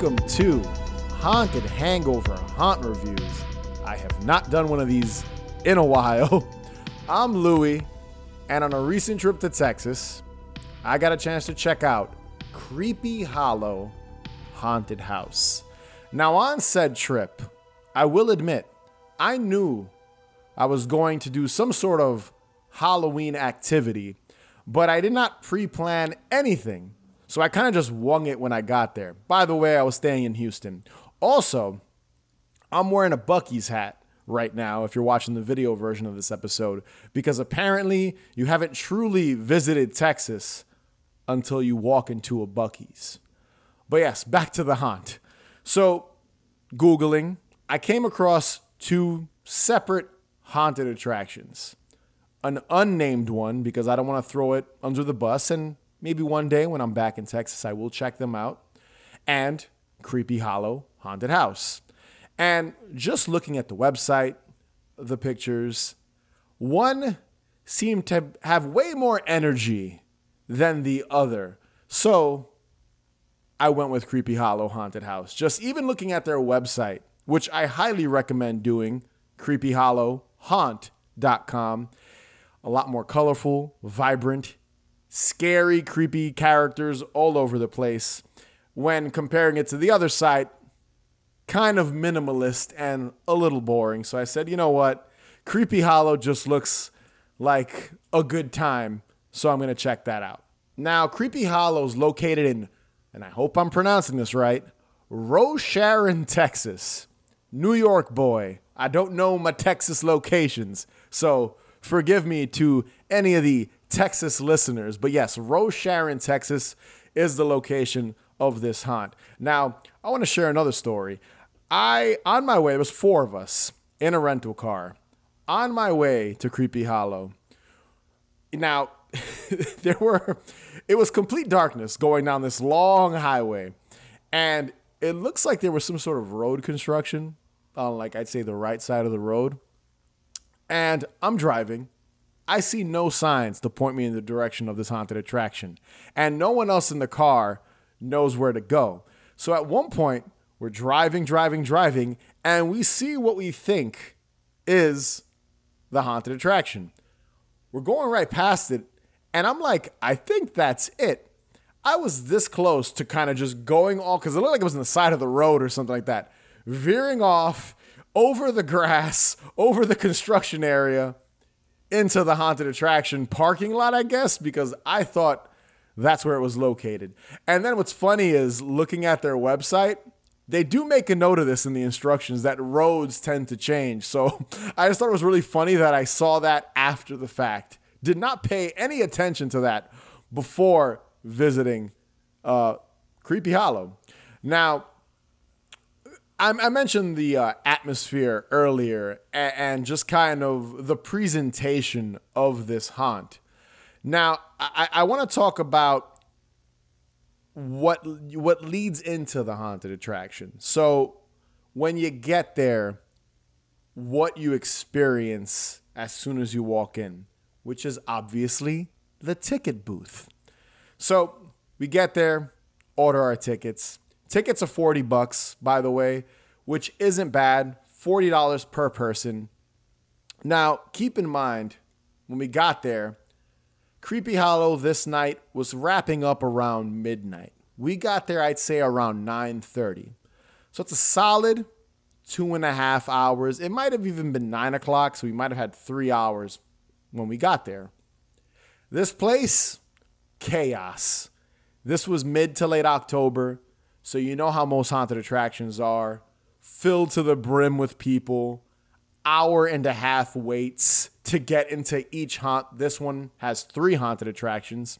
welcome to Haunted Hangover Haunt Reviews. I have not done one of these in a while. I'm Louie, and on a recent trip to Texas, I got a chance to check out Creepy Hollow Haunted House. Now, on said trip, I will admit, I knew I was going to do some sort of Halloween activity, but I did not pre plan anything. So I kind of just wung it when I got there. By the way, I was staying in Houston. Also, I'm wearing a Buc-ee's hat right now if you're watching the video version of this episode because apparently you haven't truly visited Texas until you walk into a Buc-ee's. But yes, back to the haunt. So, Googling, I came across two separate haunted attractions. An unnamed one because I don't want to throw it under the bus, and maybe one day when I'm back in Texas, I will check them out. And Creepy Hollow Haunted House. And just looking at the website, the pictures, one seemed to have way more energy than the other. So I went with Creepy Hollow Haunted House. Just even looking at their website, which I highly recommend doing, creepyhollowhaunt.com. A lot more colorful, vibrant, scary, creepy characters all over the place. When comparing it to the other site, kind of minimalist and a little boring. So I said, you know what? Creepy Hollow just looks like a good time. So I'm going to check that out. Now, Creepy Hollow is located in, and I hope I'm pronouncing this right, Rosharon, Texas. New York boy. I don't know my Texas locations. So forgive me to any of the Texas listeners. But yes, Rosharon, Texas is the location of this haunt. Now, I want to share another story. I, on my way, there was four of us in a rental car on my way to Creepy Hollow. Now, there were, it was complete darkness going down this long highway. And it looks like there was some sort of road construction on, like, I'd say the right side of the road. And I'm driving. I see no signs to point me in the direction of this haunted attraction. And no one else in the car knows where to go. So at one point, we're driving, driving, driving, and we see what we think is the haunted attraction. We're going right past it, and I'm like, I think that's it. I was this close to kind of just going all because it looked like it was on the side of the road or something like that, veering off over the grass, over the construction area, into the haunted attraction parking lot, I guess, because I thought that's where it was located. And then what's funny is looking at their website, they do make a note of this in the instructions that roads tend to change. So I just thought it was really funny that I saw that after the fact. Did not pay any attention to that before visiting uh, Creepy Hollow. Now, I, I mentioned the uh, atmosphere earlier and, and, just kind of the presentation of this haunt. Now, I, I want to talk about what what leads into the haunted attraction. So, when you get there, what you experience as soon as you walk in, which is obviously the ticket booth. So, we get there, order our tickets Tickets are 40 bucks, by the way, which isn't bad. $40 per person. Now, keep in mind, when we got there, Creepy Hollow this night was wrapping up around midnight. We got there, I'd say, around 9:30. So it's a solid two and a half hours. It might have even been nine o'clock, so we might have had three hours when we got there. This place, chaos. This was mid to late October. So you know how most haunted attractions are filled to the brim with people, hour and a half waits to get into each haunt. This one has three haunted attractions.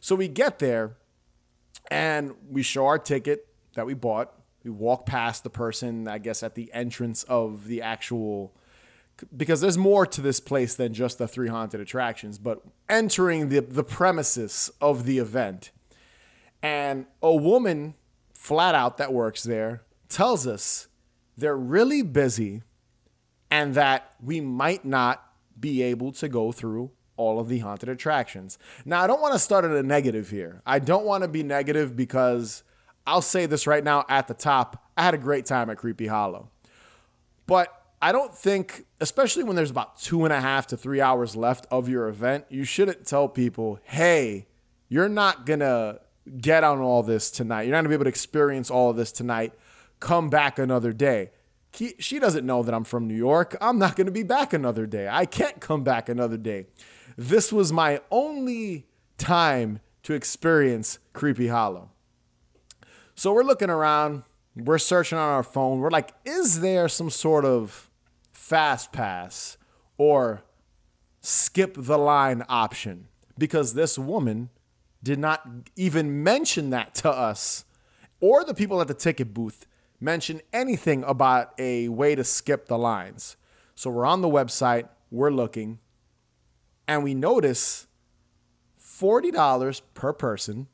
So we get there and we show our ticket that we bought. We walk past the person, I guess, at the entrance of the actual because there's more to this place than just the three haunted attractions, but entering the, the premises of the event. And a woman flat out that works there tells us they're really busy and that we might not be able to go through all of the haunted attractions. Now, I don't want to start at a negative here. I don't want to be negative because I'll say this right now at the top. I had a great time at Creepy Hollow. But I don't think, especially when there's about two and a half to three hours left of your event, you shouldn't tell people, hey, you're not going to get on all this tonight. You're not going to be able to experience all of this tonight. Come back another day. She doesn't know that I'm from New York. I'm not going to be back another day. I can't come back another day. This was my only time to experience Creepy Hollow. So we're looking around, we're searching on our phone. We're like, is there some sort of fast pass or skip the line option? Because this woman did not even mention that to us or the people at the ticket booth mention anything about a way to skip the lines. So we're on the website, we're looking, and we notice $40 per person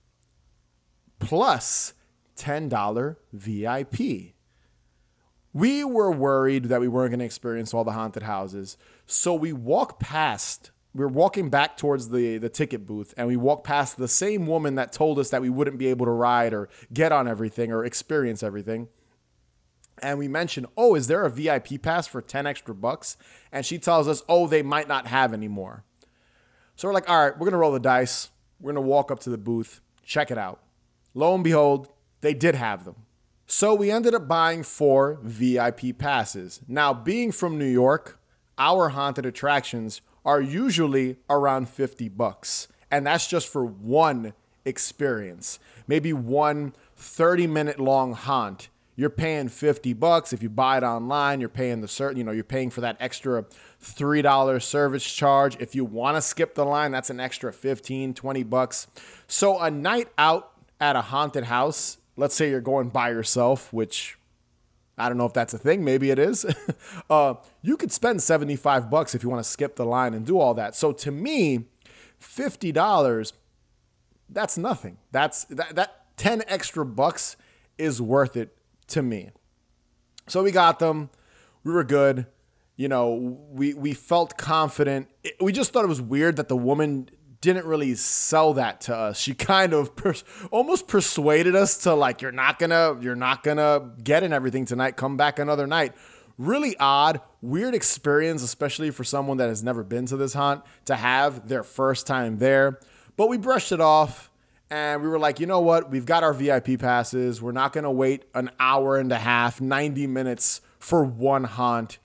plus $10 VIP. We were worried that we weren't going to experience all the haunted houses. So we walk past, we are walking back towards the, the ticket booth, and we walk past the same woman that told us that we wouldn't be able to ride or get on everything or experience everything. And we mentioned, oh, is there a VIP pass for 10 extra bucks? And she tells us, oh, they might not have anymore. So we're like, all right, we're to roll the dice. We're to walk up to the booth, check it out. Lo and behold, they did have them. So we ended up buying four VIP passes. Now, being from New York, our haunted attractions are usually around 50 bucks. And that's just for one experience. Maybe one 30 minute long haunt you're paying 50 bucks if you buy it online you're paying the certain you know you're paying for that extra $3 service charge if you want to skip the line that's an extra 15 20 bucks so a night out at a haunted house let's say you're going by yourself which I don't know if that's a thing. Maybe it is. uh, you could spend 75 bucks if you want to skip the line and do all that. So to me, $50, that's nothing. That's that, that 10 extra bucks is worth it to me. So we got them. We were good. You know, we we felt confident. It, we just thought it was weird that the woman didn't really sell that to us. She kind of pers- almost persuaded us to like you're not going to you're not going to get in everything tonight. Come back another night. Really odd, weird experience especially for someone that has never been to this haunt to have their first time there. But we brushed it off and we were like, you know what? We've got our VIP passes. We're not going to wait an hour and a half, 90 minutes for one haunt.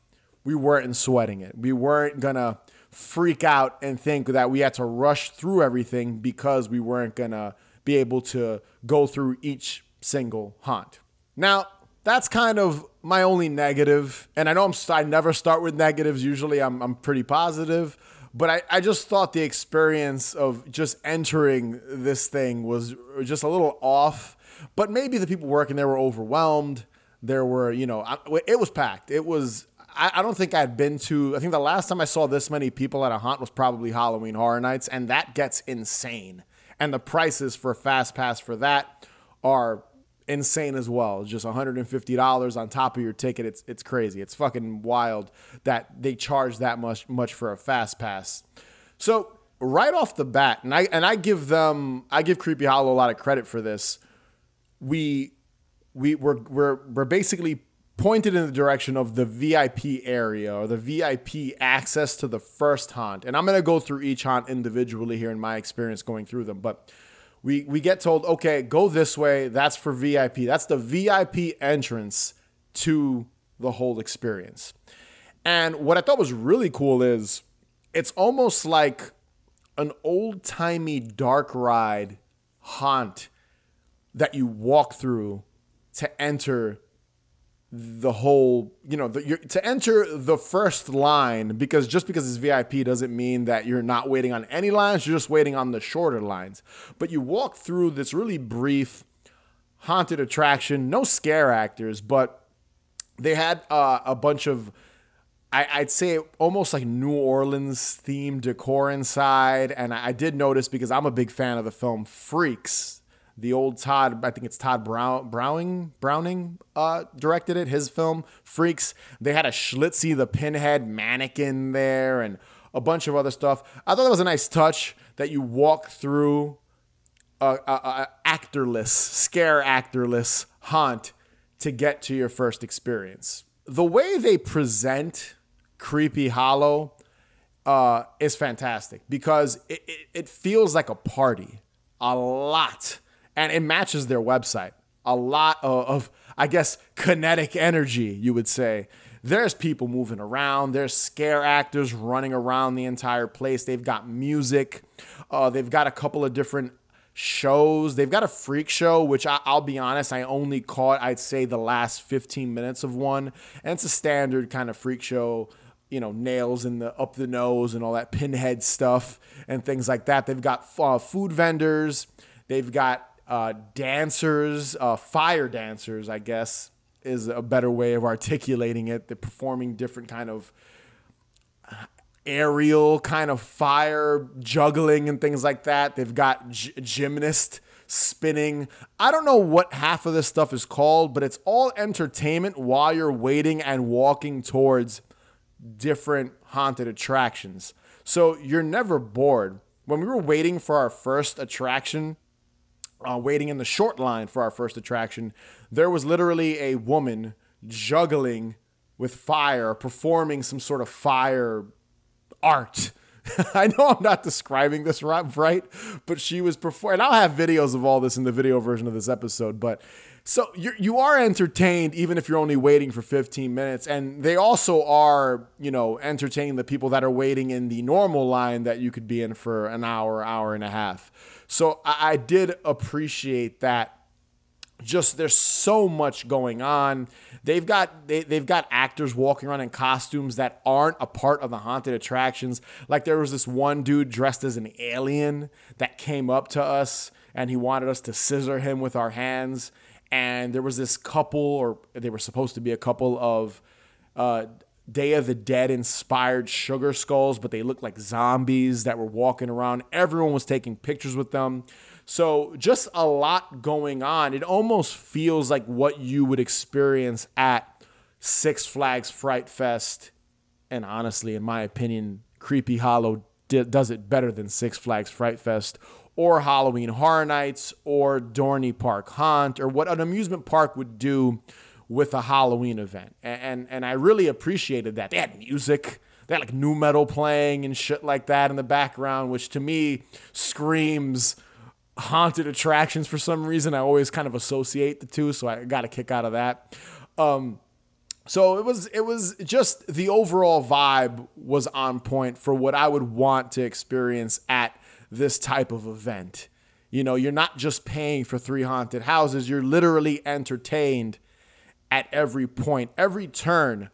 We weren't sweating it. We weren't going to freak out and think that we had to rush through everything because we weren't going to be able to go through each single haunt. Now, that's kind of my only negative. And I know I'm, I never start with negatives. Usually I'm, I'm pretty positive. But I, I just thought the experience of just entering this thing was just a little off. But maybe the people working there were overwhelmed. There were, you know, it was packed. It was, I, I don't think I'd been to, I think the last time I saw this many people at a haunt was probably Halloween Horror Nights, and that gets insane. And the prices for Fast Pass for that are insane as well. Just $150 on top of your ticket. It's it's crazy. It's fucking wild that they charge that much much for a fast pass. So right off the bat, and I and I give them I give Creepy Hollow a lot of credit for this. We we we're we're, we're basically pointed in the direction of the VIP area or the VIP access to the first haunt. And I'm going to go through each haunt individually here in my experience going through them. But we we get told, okay, go this way. That's for VIP. That's the VIP entrance to the whole experience. And what I thought was really cool is it's almost like an old timey dark ride haunt that you walk through to enter the whole, you know, the, to enter the first line because just because it's VIP doesn't mean that you're not waiting on any lines, you're just waiting on the shorter lines. But you walk through this really brief haunted attraction, no scare actors, but they had uh, a bunch of I, would say almost like New Orleans themed decor inside. And I did notice because I'm a big fan of the film Freaks the old Tod, I think it's Tod Brown, Browning, Browning uh, directed it, his film Freaks. They had a Schlitzie the Pinhead mannequin there and a bunch of other stuff. I thought that was a nice touch that you walk through a, a, a actorless, scare actorless haunt to get to your first experience. The way they present Creepy Hollow uh, is fantastic because it, it, it feels like a party a lot and it matches their website. A lot of, of, I guess, kinetic energy, you would say. There's people moving around. There's scare actors running around the entire place. They've got music. Uh, they've got a couple of different shows. They've got a freak show, which I, will be honest, I only caught, I'd say, the last 15 minutes of one. And it's a standard kind of freak show, you know, nails in the up the nose and all that pinhead stuff and things like that. They've got uh, food vendors. They've got uh, dancers, uh, fire dancers, I guess is a better way of articulating it. They're performing different kind of aerial kind of fire juggling and things like that. They've got g- gymnast spinning. I don't know what half of this stuff is called, but it's all entertainment while you're waiting and walking towards different haunted attractions. So you're never bored. When we were waiting for our first attraction, uh, waiting in the short line for our first attraction, there was literally a woman juggling with fire, performing some sort of fire art. I know I'm not describing this right, but she was performing. I'll have videos of all this in the video version of this episode. But so you you are entertained even if you're only waiting for 15 minutes, and they also are you know entertaining the people that are waiting in the normal line that you could be in for an hour, hour and a half. So I, I did appreciate that just there's so much going on. They've got they, they've got actors walking around in costumes that aren't a part of the haunted attractions. Like there was this one dude dressed as an alien that came up to us and he wanted us to scissor him with our hands. And there was this couple, or they were supposed to be a couple of uh, Day of the Dead inspired sugar skulls, but they looked like zombies that were walking around. Everyone was taking pictures with them. So just a lot going on. It almost feels like what you would experience at Six Flags Fright Fest. And honestly, in my opinion, Creepy Hollow does it better than Six Flags Fright Fest or Halloween Horror Nights or Dorney Park Haunt or what an amusement park would do with a Halloween event. And, and, and I really appreciated that. They had music. They had like nu metal playing and shit like that in the background, which to me screams haunted attractions for some reason. I always kind of associate the two, so I got a kick out of that. Um, so it was it was just the overall vibe was on point for what I would want to experience at this type of event. You know, you're not just paying for three haunted houses, you're literally entertained at every point. Every turn,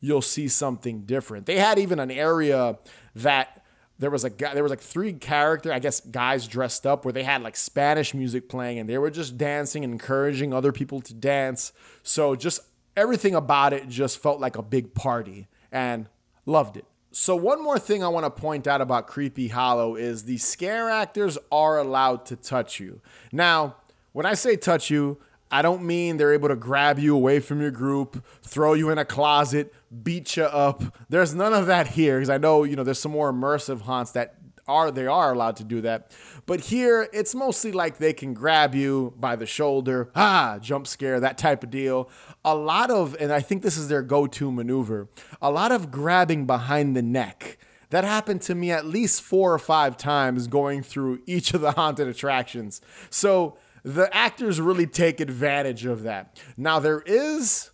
you'll see something different. They had even an area that there was a guy there was like three character i guess guys dressed up where they had like spanish music playing and they were just dancing and encouraging other people to dance so just everything about it just felt like a big party and loved it so one more thing i want to point out about creepy hollow is the scare actors are allowed to touch you now when i say touch you I don't mean they're able to grab you away from your group, throw you in a closet, beat you up. There's none of that here because I know, you know, there's some more immersive haunts that are they are allowed to do that. But here it's mostly like they can grab you by the shoulder, ah, jump scare, that type of deal. A lot of and I think this is their go-to maneuver. A lot of grabbing behind the neck. That happened to me at least 4 or 5 times going through each of the haunted attractions. So the actors really take advantage of that. Now there is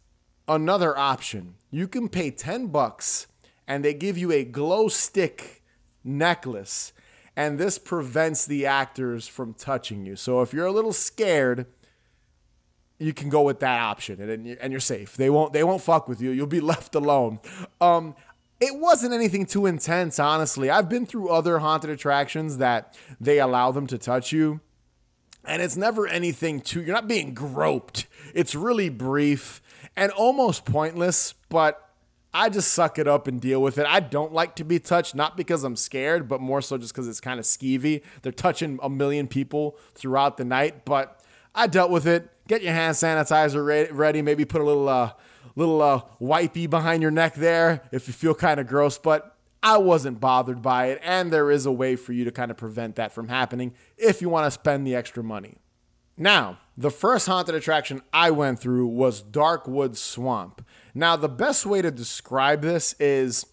another option. You can pay 10 bucks and they give you a glow stick necklace and this prevents the actors from touching you. So if you're a little scared, you can go with that option and, and you're safe. They won't they won't fuck with you. You'll be left alone. Um, it wasn't anything too intense, honestly. I've been through other haunted attractions that they allow them to touch you and it's never anything too you're not being groped. It's really brief and almost pointless but i just suck it up and deal with it. I don't like to be touched not because i'm scared but more so just because it's kind of skeevy. They're touching a million people throughout the night but i dealt with it. Get your hand sanitizer ready maybe put a little uh little uh wipey behind your neck there if you feel kind of gross but I wasn't bothered by it, and there is a way for you to kind of prevent that from happening if you want to spend the extra money. Now, the first haunted attraction I went through was Darkwood Swamp. Now, the best way to describe this is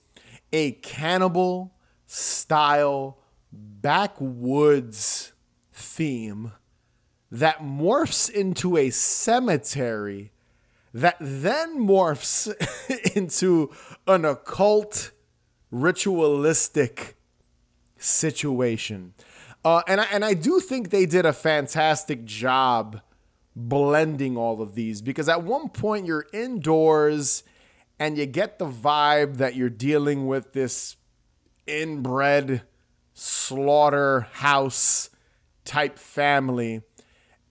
a cannibal style backwoods theme that morphs into a cemetery that then morphs into an occult ritualistic situation. Uh, and I, and I do think they did a fantastic job blending all of these because at one point you're indoors and you get the vibe that you're dealing with this inbred slaughterhouse type family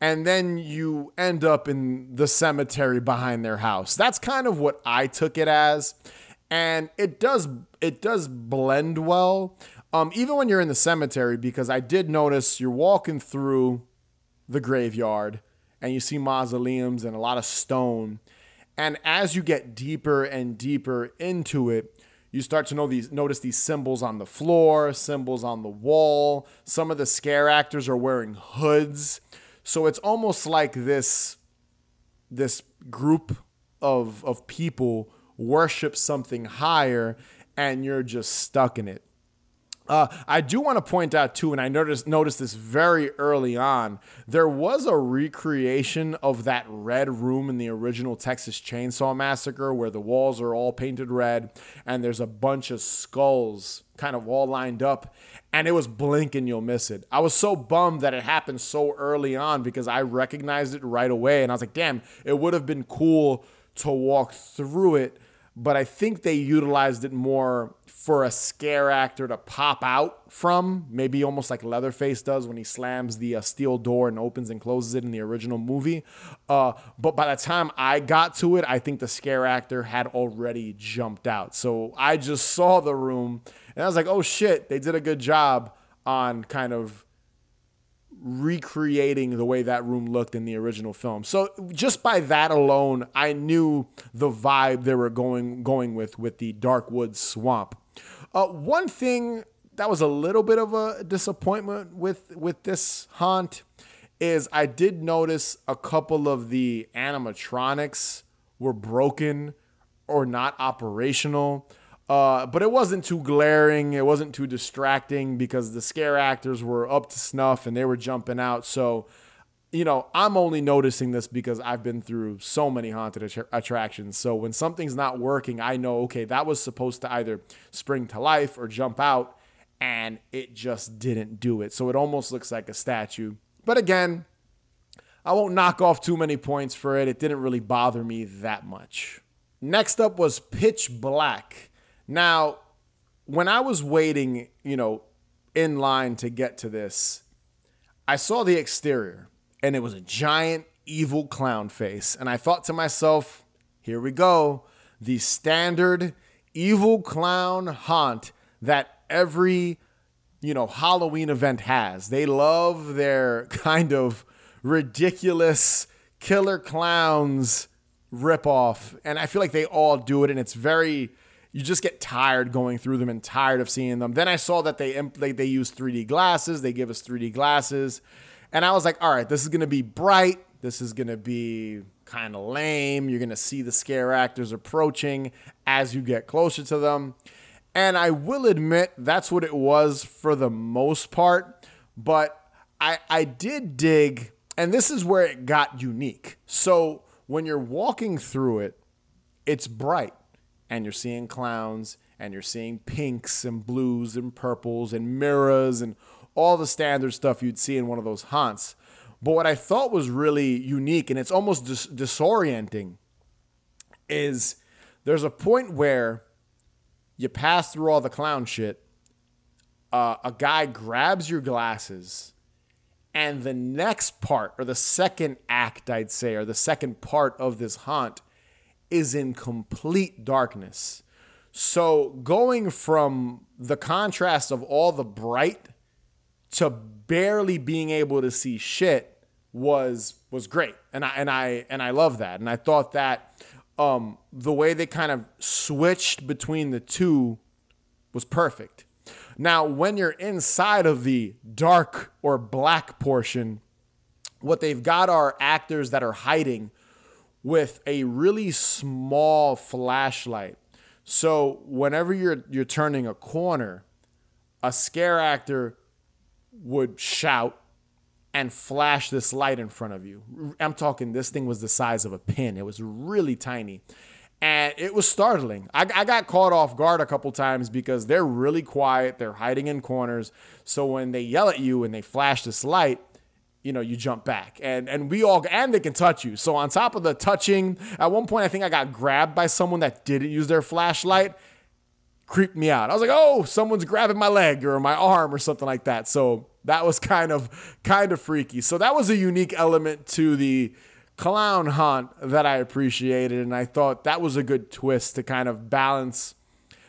and then you end up in the cemetery behind their house. That's kind of what I took it as. And it does it does blend well. Um, even when you're in the cemetery, because I did notice you're walking through the graveyard and you see mausoleums and a lot of stone. And as you get deeper and deeper into it, you start to know these notice these symbols on the floor, symbols on the wall. Some of the scare actors are wearing hoods. So it's almost like this this group of of people worship something higher and you're just stuck in it. Uh, I do want to point out too, and I noticed noticed this very early on. There was a recreation of that red room in the original Texas Chainsaw Massacre, where the walls are all painted red, and there's a bunch of skulls kind of all lined up, and it was blink and you'll miss it. I was so bummed that it happened so early on because I recognized it right away, and I was like, damn, it would have been cool to walk through it but I think they utilized it more for a scare actor to pop out from, maybe almost like Leatherface does when he slams the uh, steel door and opens and closes it in the original movie. Uh, but by the time I got to it, I think the scare actor had already jumped out. So I just saw the room and I was like, oh shit, they did a good job on kind of recreating the way that room looked in the original film. So just by that alone, I knew the vibe they were going going with with the Darkwood Swamp. Uh, one thing that was a little bit of a disappointment with with this haunt is I did notice a couple of the animatronics were broken or not operational. Uh, but it wasn't too glaring. It wasn't too distracting because the scare actors were up to snuff and they were jumping out. So, you know, I'm only noticing this because I've been through so many haunted att- attractions. So when something's not working, I know, okay, that was supposed to either spring to life or jump out, and it just didn't do it. So it almost looks like a statue. But again, I won't knock off too many points for it. It didn't really bother me that much. Next up was Pitch Black. Now, when I was waiting, you know, in line to get to this, I saw the exterior and it was a giant evil clown face. And I thought to myself, here we go. The standard evil clown haunt that every, you know, Halloween event has. They love their kind of ridiculous killer clowns ripoff. And I feel like they all do it. And it's very you just get tired going through them and tired of seeing them. Then I saw that they they, they use 3D glasses. They give us 3D glasses, and I was like, all right, this is gonna be bright. This is gonna be kind of lame. You're gonna see the scare actors approaching as you get closer to them. And I will admit that's what it was for the most part, but I I did dig, and this is where it got unique. So when you're walking through it, it's bright and you're seeing clowns and you're seeing pinks and blues and purples and mirrors and all the standard stuff you'd see in one of those haunts. But what I thought was really unique and it's almost dis- disorienting is there's a point where you pass through all the clown shit, uh, a guy grabs your glasses, and the next part, or the second act, I'd say, or the second part of this haunt is in complete darkness. So going from the contrast of all the bright to barely being able to see shit was was great. And I and I and I love that. And I thought that um, the way they kind of switched between the two was perfect. Now, when you're inside of the dark or black portion, what they've got are actors that are hiding with a really small flashlight. So whenever you're you're turning a corner, a scare actor would shout and flash this light in front of you. I'm talking this thing was the size of a pin. It was really tiny. And it was startling. I, I got caught off guard a couple times because they're really quiet. They're hiding in corners. So when they yell at you and they flash this light, you know, you jump back. And and we all and they can touch you. So on top of the touching, at one point I think I got grabbed by someone that didn't use their flashlight. Creeped me out. I was like, oh, someone's grabbing my leg or my arm or something like that. So that was kind of kind of freaky. So that was a unique element to the clown hunt that I appreciated, and I thought that was a good twist to kind of balance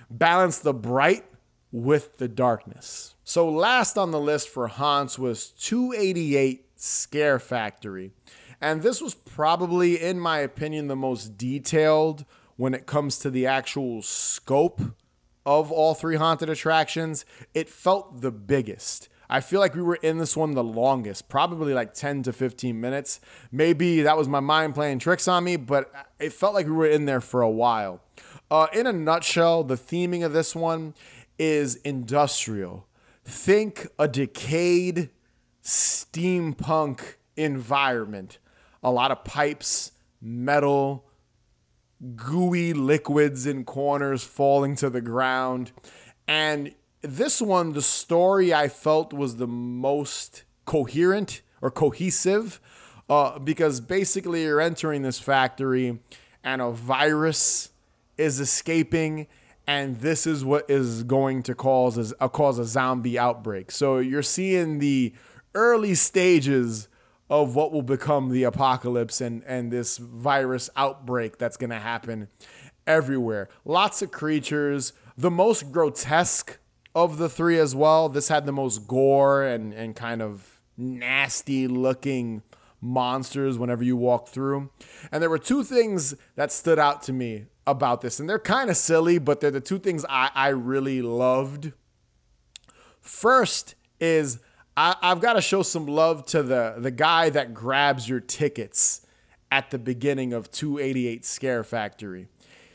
balance the bright with the darkness. So last on the list for haunts was 288 Scare Factory. And this was probably, in my opinion, the most detailed when it comes to the actual scope of all three haunted attractions. It felt the biggest. I feel like we were in this one the longest, probably like 10 to 15 minutes. Maybe that was my mind playing tricks on me, but it felt like we were in there for a while. Uh, in a nutshell, the theming of this one is industrial. Think a decayed steampunk environment. A lot of pipes, metal, gooey liquids in corners falling to the ground. And this one, the story I felt was the most coherent or cohesive uh, because basically you're entering this factory and a virus is escaping and this is what is going to cause a, uh, cause a zombie outbreak. So you're seeing the early stages of what will become the apocalypse and, and this virus outbreak that's going to happen everywhere. Lots of creatures. The most grotesque of the three as well. This had the most gore and, and kind of nasty looking monsters whenever you walk through. And there were two things that stood out to me about this. And they're kind of silly, but they're the two things I, I really loved. First is I, I've got to show some love to the, the guy that grabs your tickets at the beginning of 288 Scare Factory.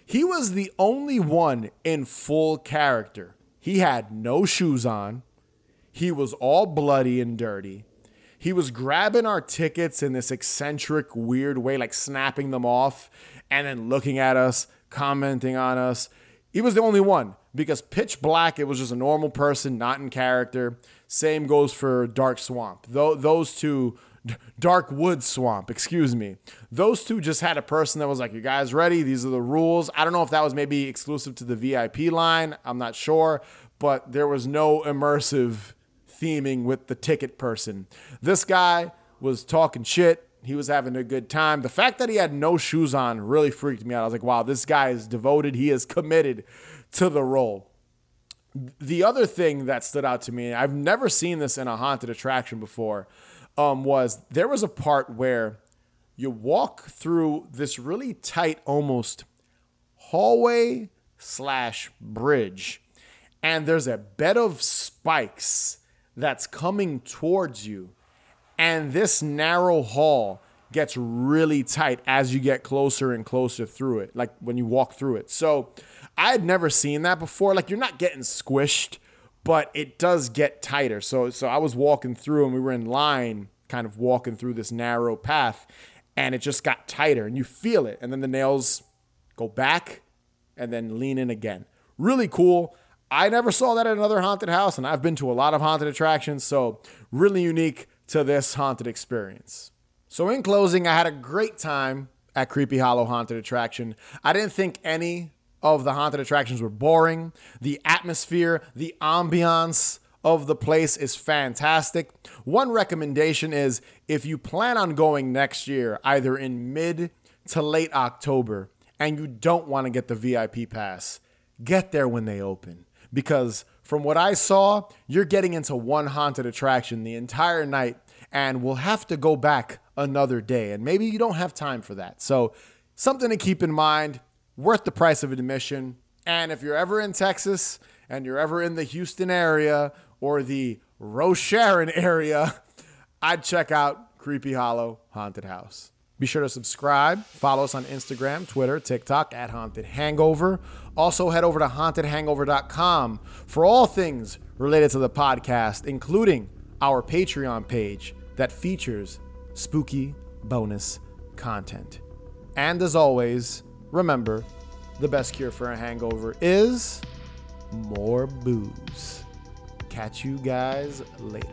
He was the only one in full character. He had no shoes on. He was all bloody and dirty. He was grabbing our tickets in this eccentric, weird way, like snapping them off and then looking at us, commenting on us. He was the only one because pitch black, it was just a normal person, not in character. Same goes for Dark Swamp. Though those two Dark Wood Swamp, excuse me. Those two just had a person that was like, You guys ready? These are the rules. I don't know if that was maybe exclusive to the VIP line. I'm not sure. But there was no immersive theming with the ticket person. This guy was talking shit. He was having a good time. The fact that he had no shoes on really freaked me out. I was like, wow, this guy is devoted. He is committed to the role. The other thing that stood out to me, I've never seen this in a haunted attraction before, um, was there was a part where you walk through this really tight, almost hallway slash bridge, and there's a bed of spikes that's coming towards you. And this narrow hall gets really tight as you get closer and closer through it, like when you walk through it. So I had never seen that before. Like you're not getting squished but it does get tighter. So so I was walking through and we were in line, kind of walking through this narrow path, and it just got tighter and you feel it. And then the nails go back and then lean in again. Really cool. I never saw that at another haunted house, and I've been to a lot of haunted attractions, so really unique to this haunted experience. So, in closing, I had a great time at Creepy Hollow Haunted Attraction. I didn't think any of the haunted attractions were boring. The atmosphere, the ambiance of the place is fantastic. One recommendation is if you plan on going next year, either in mid to late October, and you don't want to get the VIP pass, get there when they open. Because from what I saw, you're getting into one haunted attraction the entire night and we'll have to go back another day. And maybe you don't have time for that. So, something to keep in mind worth the price of admission. And if you're ever in Texas and you're ever in the Houston area or the Roche area, I'd check out Creepy Hollow Haunted House. Be sure to subscribe. Follow us on Instagram, Twitter, TikTok at Haunted Hangover. Also, head over to hauntedhangover.com for all things related to the podcast, including our Patreon page that features spooky bonus content. And as always, remember the best cure for a hangover is more booze. Catch you guys later.